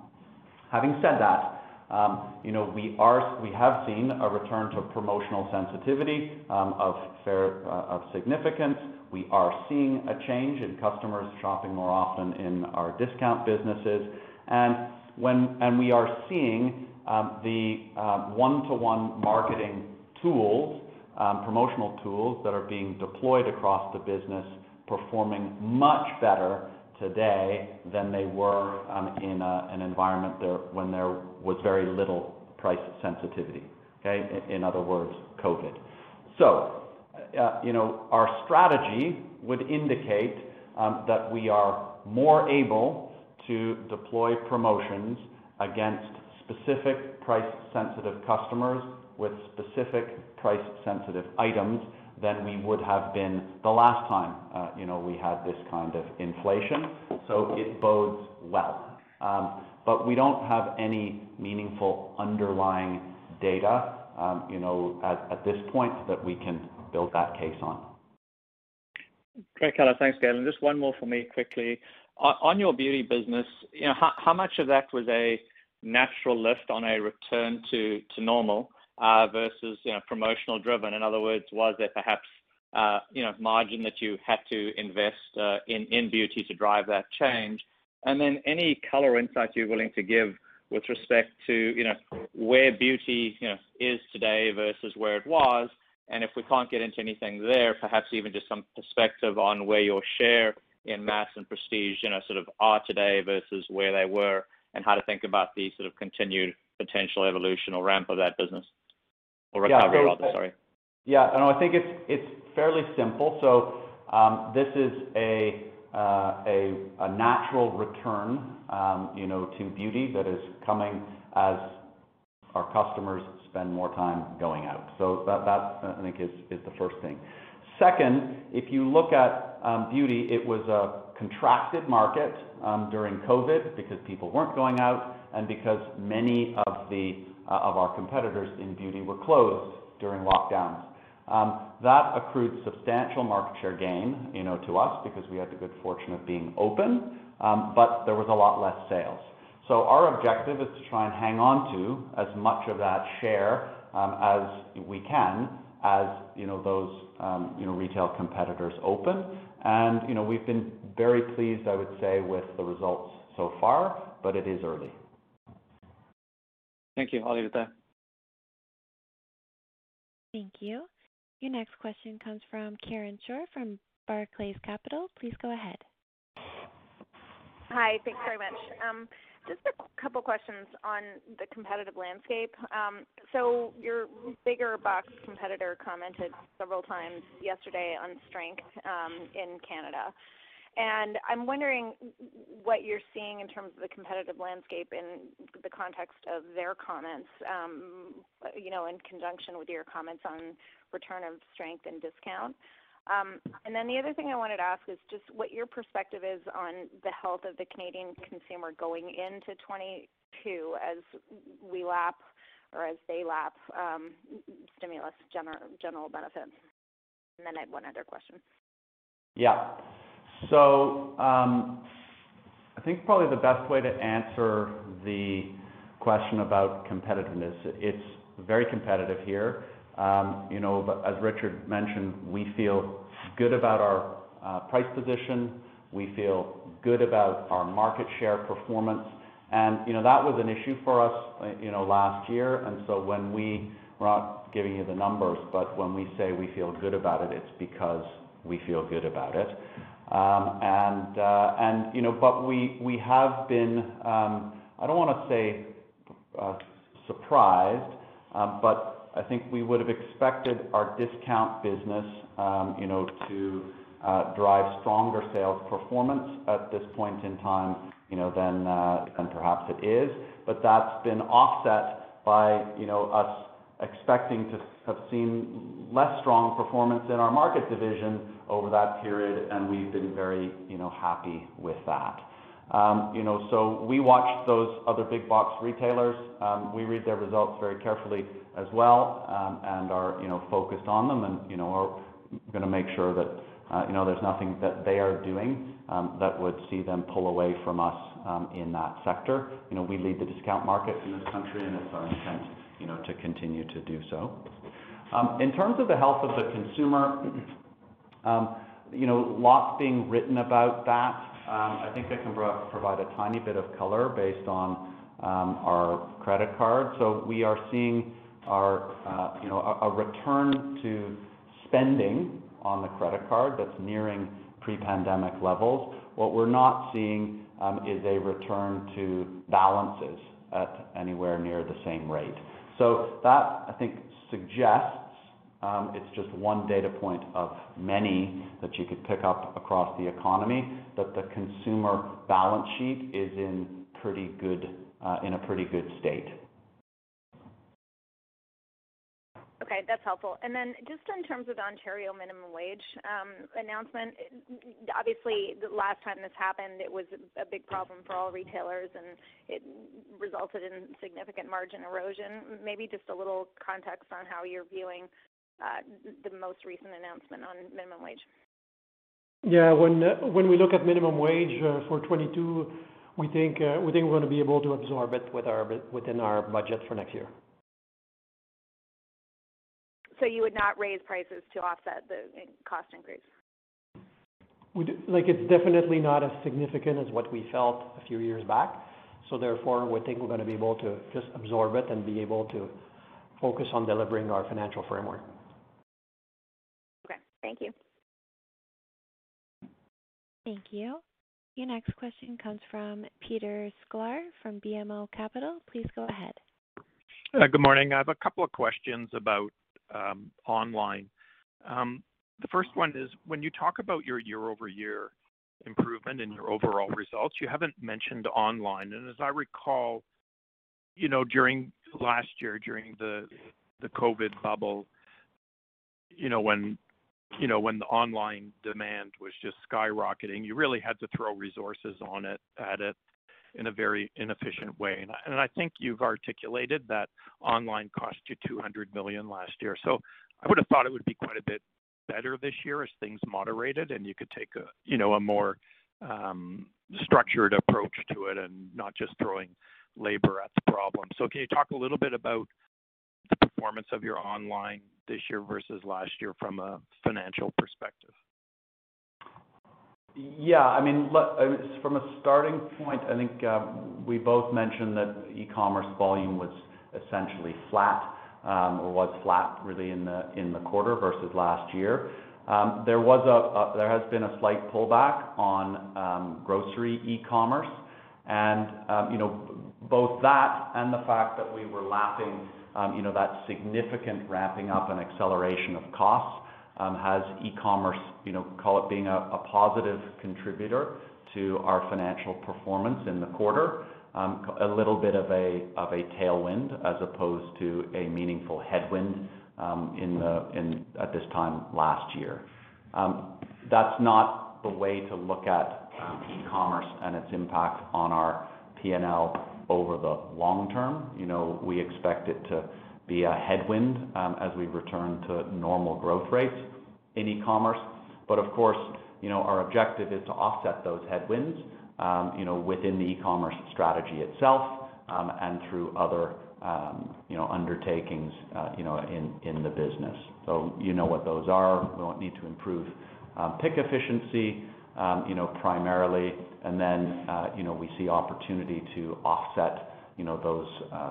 Having said that, um, you know, we are we have seen a return to promotional sensitivity uh, of significance. We are seeing a change in customers shopping more often in our discount businesses. And when and we are seeing the uh, one-to-one marketing tools, um, promotional tools that are being deployed across the business performing much better today than they were um, in an environment there when there was very little price sensitivity. Okay? In other words, COVID. So, uh, uh, you know, our strategy would indicate um, that we are more able to deploy promotions against specific price-sensitive customers with specific price-sensitive items than we would have been the last time you know, we had this kind of inflation. So it bodes well. Um but we don't have any meaningful underlying data you know, at this point that we can build that case on. Great color. Thanks, Galen. Just one more for me quickly. On your beauty business, you know, how much of that was a natural lift on a return to normal Uh, versus promotional driven? In other words, was there perhaps uh, you know, margin that you had to invest uh, in beauty to drive that change? And then any color insight you're willing to give with respect to, you know, where beauty, you know, is today versus where it was. And if we can't get into anything there, perhaps even just some perspective on where your share in mass and prestige, you know, sort of are today versus where they were, and how to think about the sort of continued potential evolution or ramp of that business or recovery rather, sorry. Yeah. No, I think it's fairly simple. So um this is a uh, natural return, um, you know, to beauty that is coming as our customers spend more time going out. So that that I think is the first thing. Second, if you look at um, beauty, it was a contracted market um, during COVID because people weren't going out and because many of Uh, our competitors in beauty were closed during lockdowns. Um, that accrued substantial market share gain, you know, to us because we had the good fortune of being open, um, but there was a lot less sales. So our objective is to try and hang on to as much of that share um, as we can as, you know, those you know, retail competitors open. And you know, we've been very pleased, I would say, with the results so far, but it is early. Thank you. I'll leave it there. Thank you. Your next question comes from Karen Short from Barclays Capital. Please go ahead. Hi. Thanks very much. Um, just a couple questions on the competitive landscape. Um, so your bigger box competitor commented several times yesterday on strength um, in Canada. I'm wondering what you're seeing in terms of the competitive landscape in the context of their comments, you know, in conjunction with your comments on return of strength and discount. Um, and then the other thing I wanted to ask is just what your perspective is on the health of the Canadian consumer going into 2022 as we lap or as they lap stimulus general benefits. And then I have one other question. Yeah. Um, I think probably the best way to answer the question about competitiveness, it's very competitive here. Um, you know, but as Richard mentioned, we feel good about our uh, price position. We feel good about our market share performance. And, you know, that was an issue for us, uh, you know, last year. And so when we, we're not giving you the numbers, but when we say we feel good about it, it's because we feel good about it. You know, but we we have been, um I don't wanna say surprised, um, but I think we would have expected our discount business, um you know, to uh drive stronger sales performance at this point in time, you know, than uh than perhaps it is. But that's been offset by, you know, us expecting to have seen less strong performance in our market division over that period, and we've been very, you know, happy with that. Um, you know, so we watch those other big box retailers. Um, we read their results very carefully as well, um, and are, you know, focused on them and, you know, are gonna make sure that, uh, you know, there's nothing that they are doing, that would see them pull away from us, in that sector. You know, we lead the discount market in this country, and it's our intent, you know, to continue to do so. In terms of the health of the consumer, Um, you know, lots being written about that. Um, I think I can provide a tiny bit of color based on um, our credit card. So we are seeing our, uh, you know, a return to spending on the credit card that's nearing pre-pandemic levels. What we're not seeing is a return to balances at anywhere near the same rate. So that, I think, suggests Um, it's just one data point of many that you could pick up across the economy, that the consumer balance sheet is in pretty good, uh, in a pretty good state. Okay, that's helpful. And then just in terms of the Ontario minimum wage um, announcement, obviously, the last time this happened, it was a big problem for all retailers, and it resulted in significant margin erosion. Maybe just a little context on how you're viewing Uh, the most recent announcement on minimum wage. Yeah. When uh, when we look at minimum wage uh, for 2022, we think we're gonna be able to absorb it within our budget for next year. So you would not raise prices to offset the cost increase? Like, it's definitely not as significant as what we felt a few years back. So therefore, we think we're gonna be able to just absorb it and be able to focus on delivering our financial framework. Okay. Thank you. Thank you. Your next question comes from Peter Sklar from BMO Capital. Please go ahead. Uh, good morning. I have a couple of questions about um, online. Um, the first one is, when you talk about your year-over-year improvement in your overall results, you haven't mentioned online. And as I recall, you know, during last year, during the COVID bubble, you know, when the online demand was just skyrocketing, you really had to throw resources on it at it in a very inefficient way. And I and I think you've articulated that online cost you 200 million last year. So I would have thought it would be quite a bit better this year as things moderated, and you could take a, you know, a more um, structured approach to it and not just throwing labor at the problem. So can you talk a little bit about the performance of your online this year versus last year from a financial perspective? Yeah. I mean, look, from a starting point, I think um, we both mentioned that e-commerce volume was essentially flat, um, or was flat really in the in the quarter versus last year. Um there was a there has been a slight pullback on um, grocery e-commerce. And, you know, both that and the fact that we were lapping Um, you know, that significant ramping up and acceleration of costs um, has e-commerce, you know, call it being a positive contributor to our financial performance in the quarter. Um, a little bit of a of a tailwind as opposed to a meaningful headwind um in the in at this time last year. That's not the way to look at e-commerce and its impact on our P&L over the long term. You know, we expect it to be a headwind um, as we return to normal growth rates in e-commerce. But of course, you know, our objective is to offset those headwinds, um, you know, within the e-commerce strategy itself, um, and through other, you know, undertakings, uh, you know, in the business. So you know what those are. We need to improve pick efficiency, you know, primarily. And then uh you know, we see opportunity to offset, you know, those,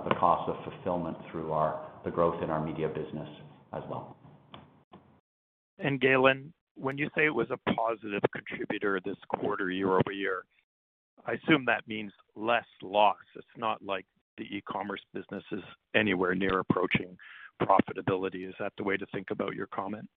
the cost of fulfillment through our the growth in our media business as well. And Galen, when you say it was a positive contributor this quarter year-over-year, I assume that means less loss. It's not like the e-commerce business is anywhere near approaching profitability. Is that the way to think about your comment?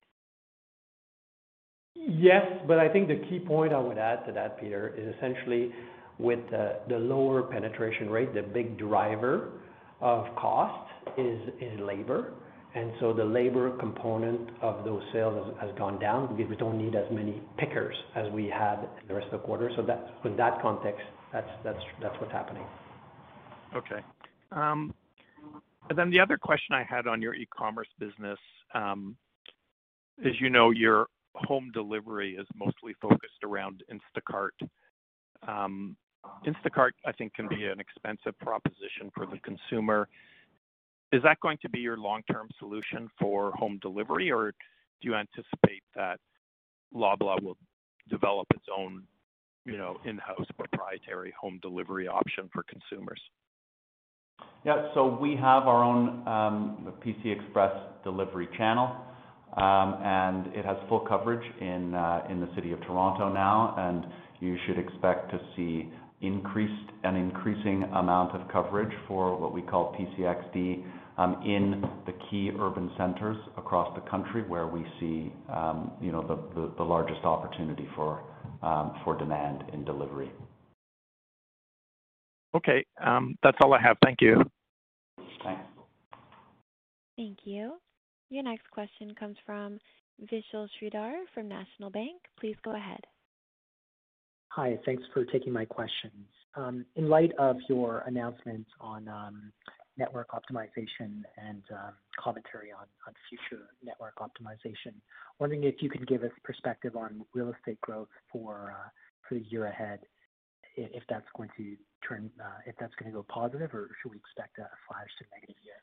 Yes, but I think the key point I would add to that, Peter, is essentially with the lower penetration rate, the big driver of cost is labor. And so the labor component of those sales has gone down because we don't need as many pickers as we had in the rest of the quarter. So that's in that context, that's what's happening. Okay. Um, and then the other question I had on your e-commerce business, um, as you know, your home delivery is mostly focused around Instacart. Um, Instacart, I think, can be an expensive proposition for the consumer. Is that going to be your long-term solution for home delivery, or do you anticipate that Loblaw will develop its own, you know, in-house proprietary home delivery option for consumers? Yeah. So we have our own um, PC Express delivery channel, Um, it has full coverage uh, in the city of Toronto now. And you should expect to see an increasing amount of coverage for what we call PCXD um, in the key urban centers across the country where we see um, you know the largest opportunity for demand in delivery. Okay. That's all I have. Thank you. Thanks. Thank you. Your next question comes from Vishal Shreedhar from National Bank. Please go ahead. Hi. Thanks for taking my questions. Um, in light of your announcements on um, network optimization and um, commentary on future network optimization, wondering if you could give us perspective on real estate growth for uh, the year ahead, if that's going to turn, uh, if that's going to go positive, or should we expect a flat to negative year?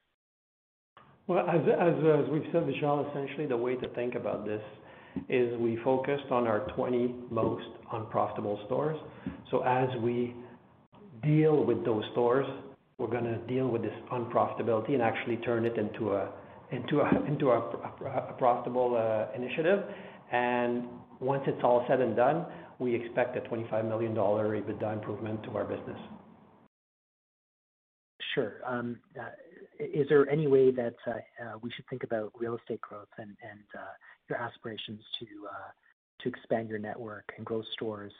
Well, as uh, as we've said, Vishal, essentially the way to think about this is we focused on our 20 most unprofitable stores. So as we deal with those stores, we're gonna deal with this unprofitability and actually turn it into a into a into a profitable uh, initiative. And once it's all said and done, we expect a 25 million dollar EBITDA improvement to our business. Sure. Um, uh, Is there any way that uh, uh, we should think about real estate growth and uh, your aspirations to expand your network and grow stores,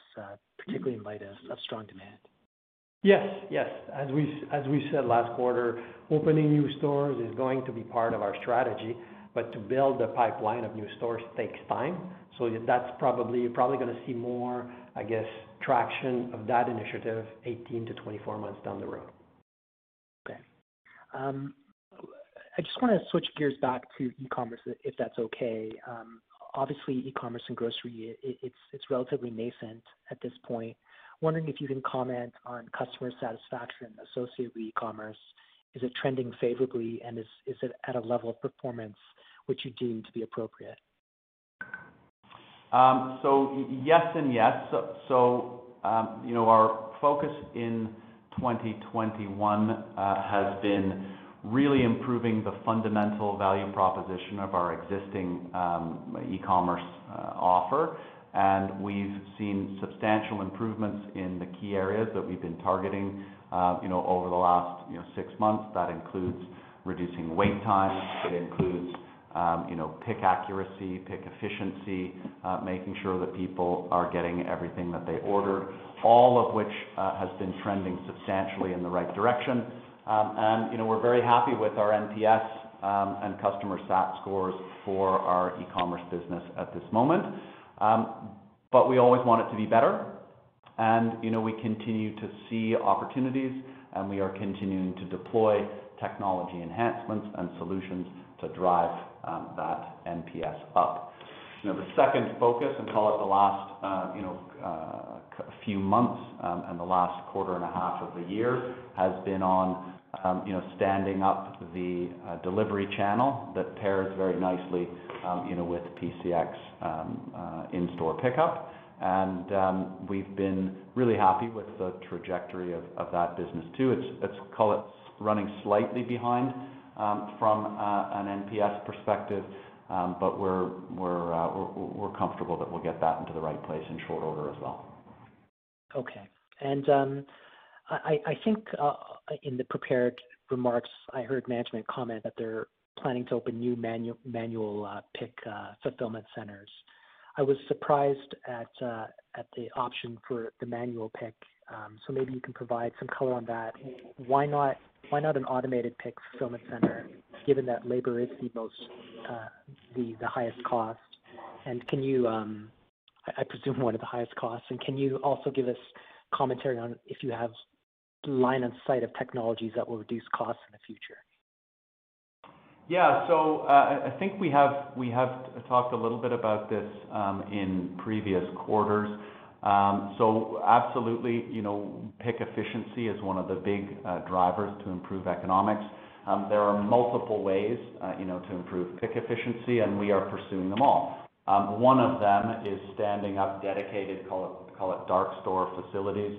particularly in light of strong demand? Yes. Yes. As we as we said last quarter, opening new stores is going to be part of our strategy, but to build a pipeline of new stores takes time. So that's probably, you're probably gonna see more, I guess, traction of that initiative 18 to 24 months down the road. Okay. I just wanna switch gears back to e-commerce, if that's okay. Um, obviously, e-commerce and grocery, it's relatively nascent at this point. Wondering if you can comment on customer satisfaction associated with e-commerce. Is it trending favorably, and is it at a level of performance which you deem to be appropriate? Um so yes and yes. So, um, you know, our focus in 2021 uh, has been really improving the fundamental value proposition of our existing um, e-commerce uh, offer. And we've seen substantial improvements in the key areas that we've been targeting, uh, you know, over the last six months. That includes reducing wait times. It includes, um, you know, pick accuracy, pick efficiency, making sure that people are getting everything that they ordered, all of which uh, has been trending substantially in the right direction. Um, and you know, we're very happy with our NPS um, and customer sat scores for our e-commerce business at this moment. Um, but we always want it to be better. And you know, we continue to see opportunities, and we are continuing to deploy technology enhancements and solutions to drive um, that NPS up. You know, the second focus, and call it the last, uh, you know, uh, few months, um, and the last quarter and a half of the year, has been on, um, you know, standing up the uh, delivery channel that pairs very nicely, um, you know, with PCX uh, in-store pickup. And um we've been really happy with the trajectory of of that business too. It's it's call it running slightly behind from uh, an NPS perspective, but we're uh we're we're comfortable that we'll get that into the right place in short order as well. Okay. And um, I think uh, in the prepared remarks, I heard management comment that they're planning to open new manual uh, pick uh, fulfillment centers. I was surprised at the option for the manual pick. Um, so maybe you can provide some color on that. Why not an automated pick fulfillment center, given that labor is the highest cost? And can you, um, I presume one of the highest costs. And can you also give us commentary on if you have line of sight of technologies that will reduce costs in the future? Yeah. So uh, I think we have talked a little bit about this um, in previous quarters. Um, so absolutely, you know, pick efficiency is one of the big uh, drivers to improve economics. Um, there are multiple ways, uh, you know, to improve pick efficiency, and we are pursuing them all. One of them is standing up dedicated, call it dark store facilities,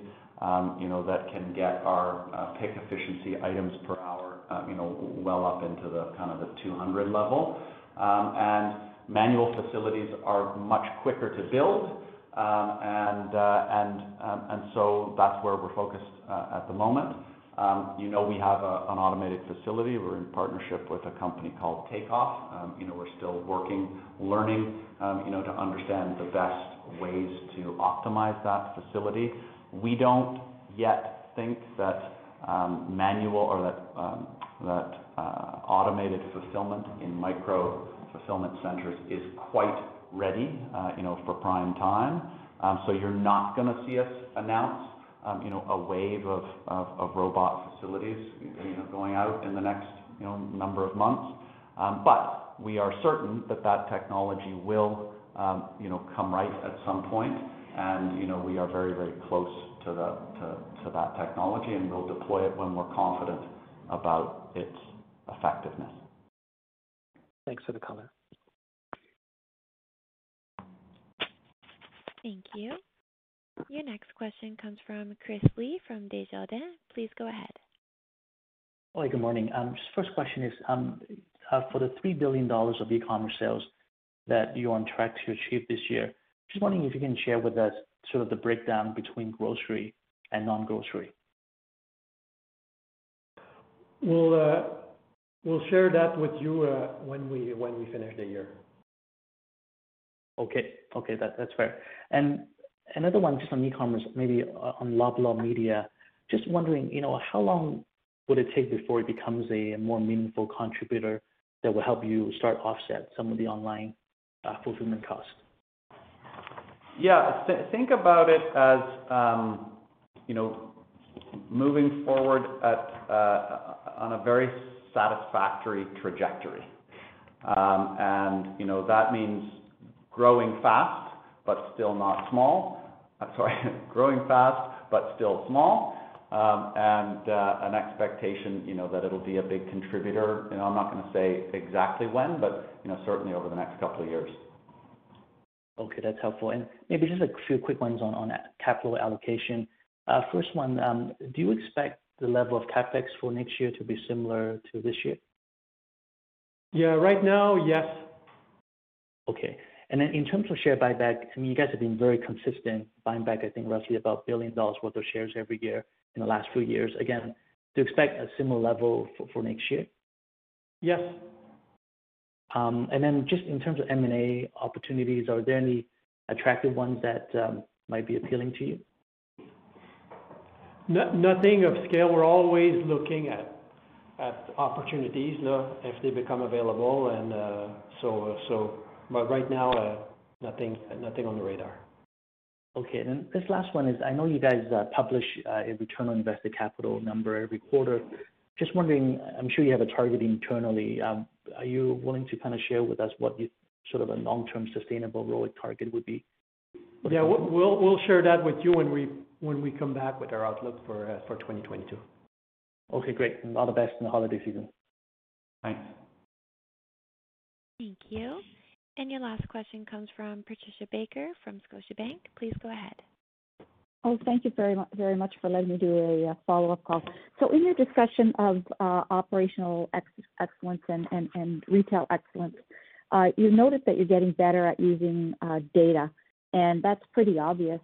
you know, that can get our pick efficiency items per hour, you know, well up into the kind of the 200 level. Um and manual facilities are much quicker to build. Um and uh and um and so that's where we're focused at the moment. Um, you know, we have an automated facility. We're in partnership with a company called Takeoff. Um, you know, we're still working, learning, um, you know, to understand the best ways to optimize that facility. We don't yet think that manual or that that uh, automated fulfillment in micro-fulfillment centers is quite ready, uh, you know, for prime time. Um so you're not gonna see us announce, Um, you know, a wave of robot facilities, you know, going out in the next, you know, number of months. Um, but we are certain that that technology will, um, you know, come right at some point. You know, we are very, very close to that technology, and we'll deploy it when we're confident about its effectiveness. Thanks for the color. Thank you. Your next question comes from Chris Li from Desjardins. Please go ahead. Hi, good morning. Um, just first question is, um, uh, for the 3 billion dollars of e-commerce sales that you're on track to achieve this year, just wondering if you can share with us sort of the breakdown between grocery and non-grocery. We'll uh, share that with you uh, when we finish the year. Okay. That's fair. Another one just on e-commerce, maybe uh, on Loblaw Media. Just wondering, you know, how long would it take before it becomes a more meaningful contributor that will help you start offset some of the online uh, fulfillment costs? Yeah. Think about it as, um, you know, moving forward uh, on a very satisfactory trajectory. Um, and you know, that means growing fast, but still not small. Uh, sorry, growing fast, but still small. Um, and uh, an expectation, you know, that it'll be a big contributor. You know, I'm not gonna say exactly when, but, you know, certainly over the next couple of years. Okay, that's helpful. And maybe just a few quick ones on capital allocation. Uh, first one, um, do you expect the level of CapEx for next year to be similar to this year? Yeah. Right now, yes. Okay. And then in terms of share buyback, I mean, you guys have been very consistent buying back, I think, roughly about 1 billion dollars worth of shares every year in the last few years. Again, do you expect a similar level for next year? Yes. Um and then just in terms of M&A opportunities, are there any attractive ones that might be appealing to you? Nothing of scale. We're always looking at at opportunities if they become available. But right now, uh, nothing on the radar. Okay. And this last one is, I know you guys uh, publish uh, a return on invested capital number every quarter. Just wondering, I'm sure you have a target internally. Um, are you willing to kind of share with us what sort of a long-term sustainable ROIC target would be? Yeah. We'll share that with you when we come back with our outlook for 2022. Okay, great. All the best in the holiday season. Thanks. Thank you. And your last question comes from Patricia Baker from Scotiabank. Please go ahead. Oh, thank you very much very much for letting me do a uh, follow-up call. So in your discussion of uh, operational excellence and retail excellence, uh, you noted that you're getting better at using data, and that's pretty obvious,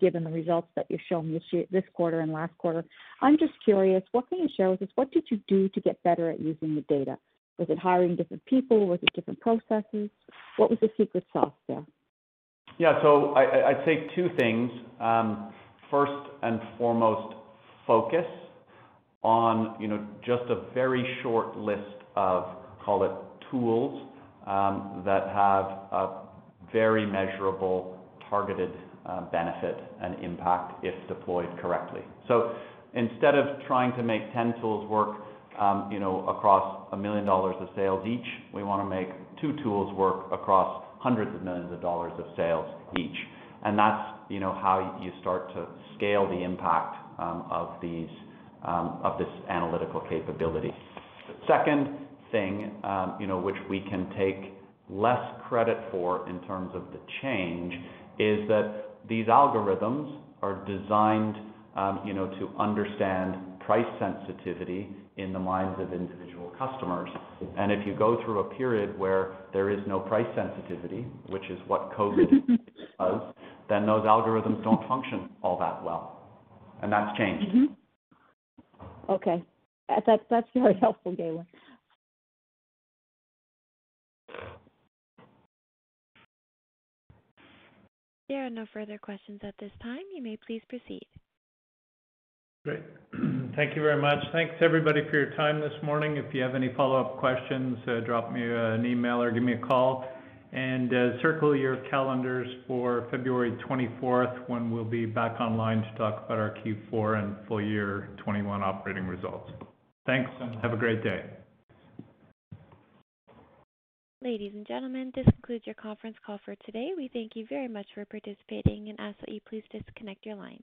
given the results that you're showing this quarter and last quarter. I'm just curious, what can you share with us? What did you do to get better at using the data? Was it hiring different people? Was it different processes? What was the secret sauce there? Yeah. So I'd say two things. Um, first and foremost, focus on, you know, just a very short list of, call it, tools, um, that have a very measurable targeted uh, benefit and impact if deployed correctly. So instead of trying to make 10 tools work, Um, you know, across 1 million dollars of sales each, we wanna make two tools work across hundreds of millions of dollars of sales each. And that's, you know, how you start to scale the impact um, of these um, of this analytical capability. The second thing, you know, which we can take less credit for in terms of the change, is that these algorithms are designed, you know, to understand price sensitivity in the minds of individual customers. And if you go through a period where there is no price sensitivity, which is what COVID does, then those algorithms don't function all that well, and that's changed. Mm-hmm. Okay. That's very helpful, Galen. There are no further questions at this time. You may please proceed. Great. Thank you very much. Thanks, everybody, for your time this morning. If you have any follow-up questions, uh, drop me an email or give me a call. And uh, circle your calendars for February 24th, when we'll be back online to talk about our Q4 and full year 21 operating results. Thanks, and have a great day. Ladies and gentlemen, this concludes your conference call for today. We thank you very much for participating and ask that you please disconnect your lines.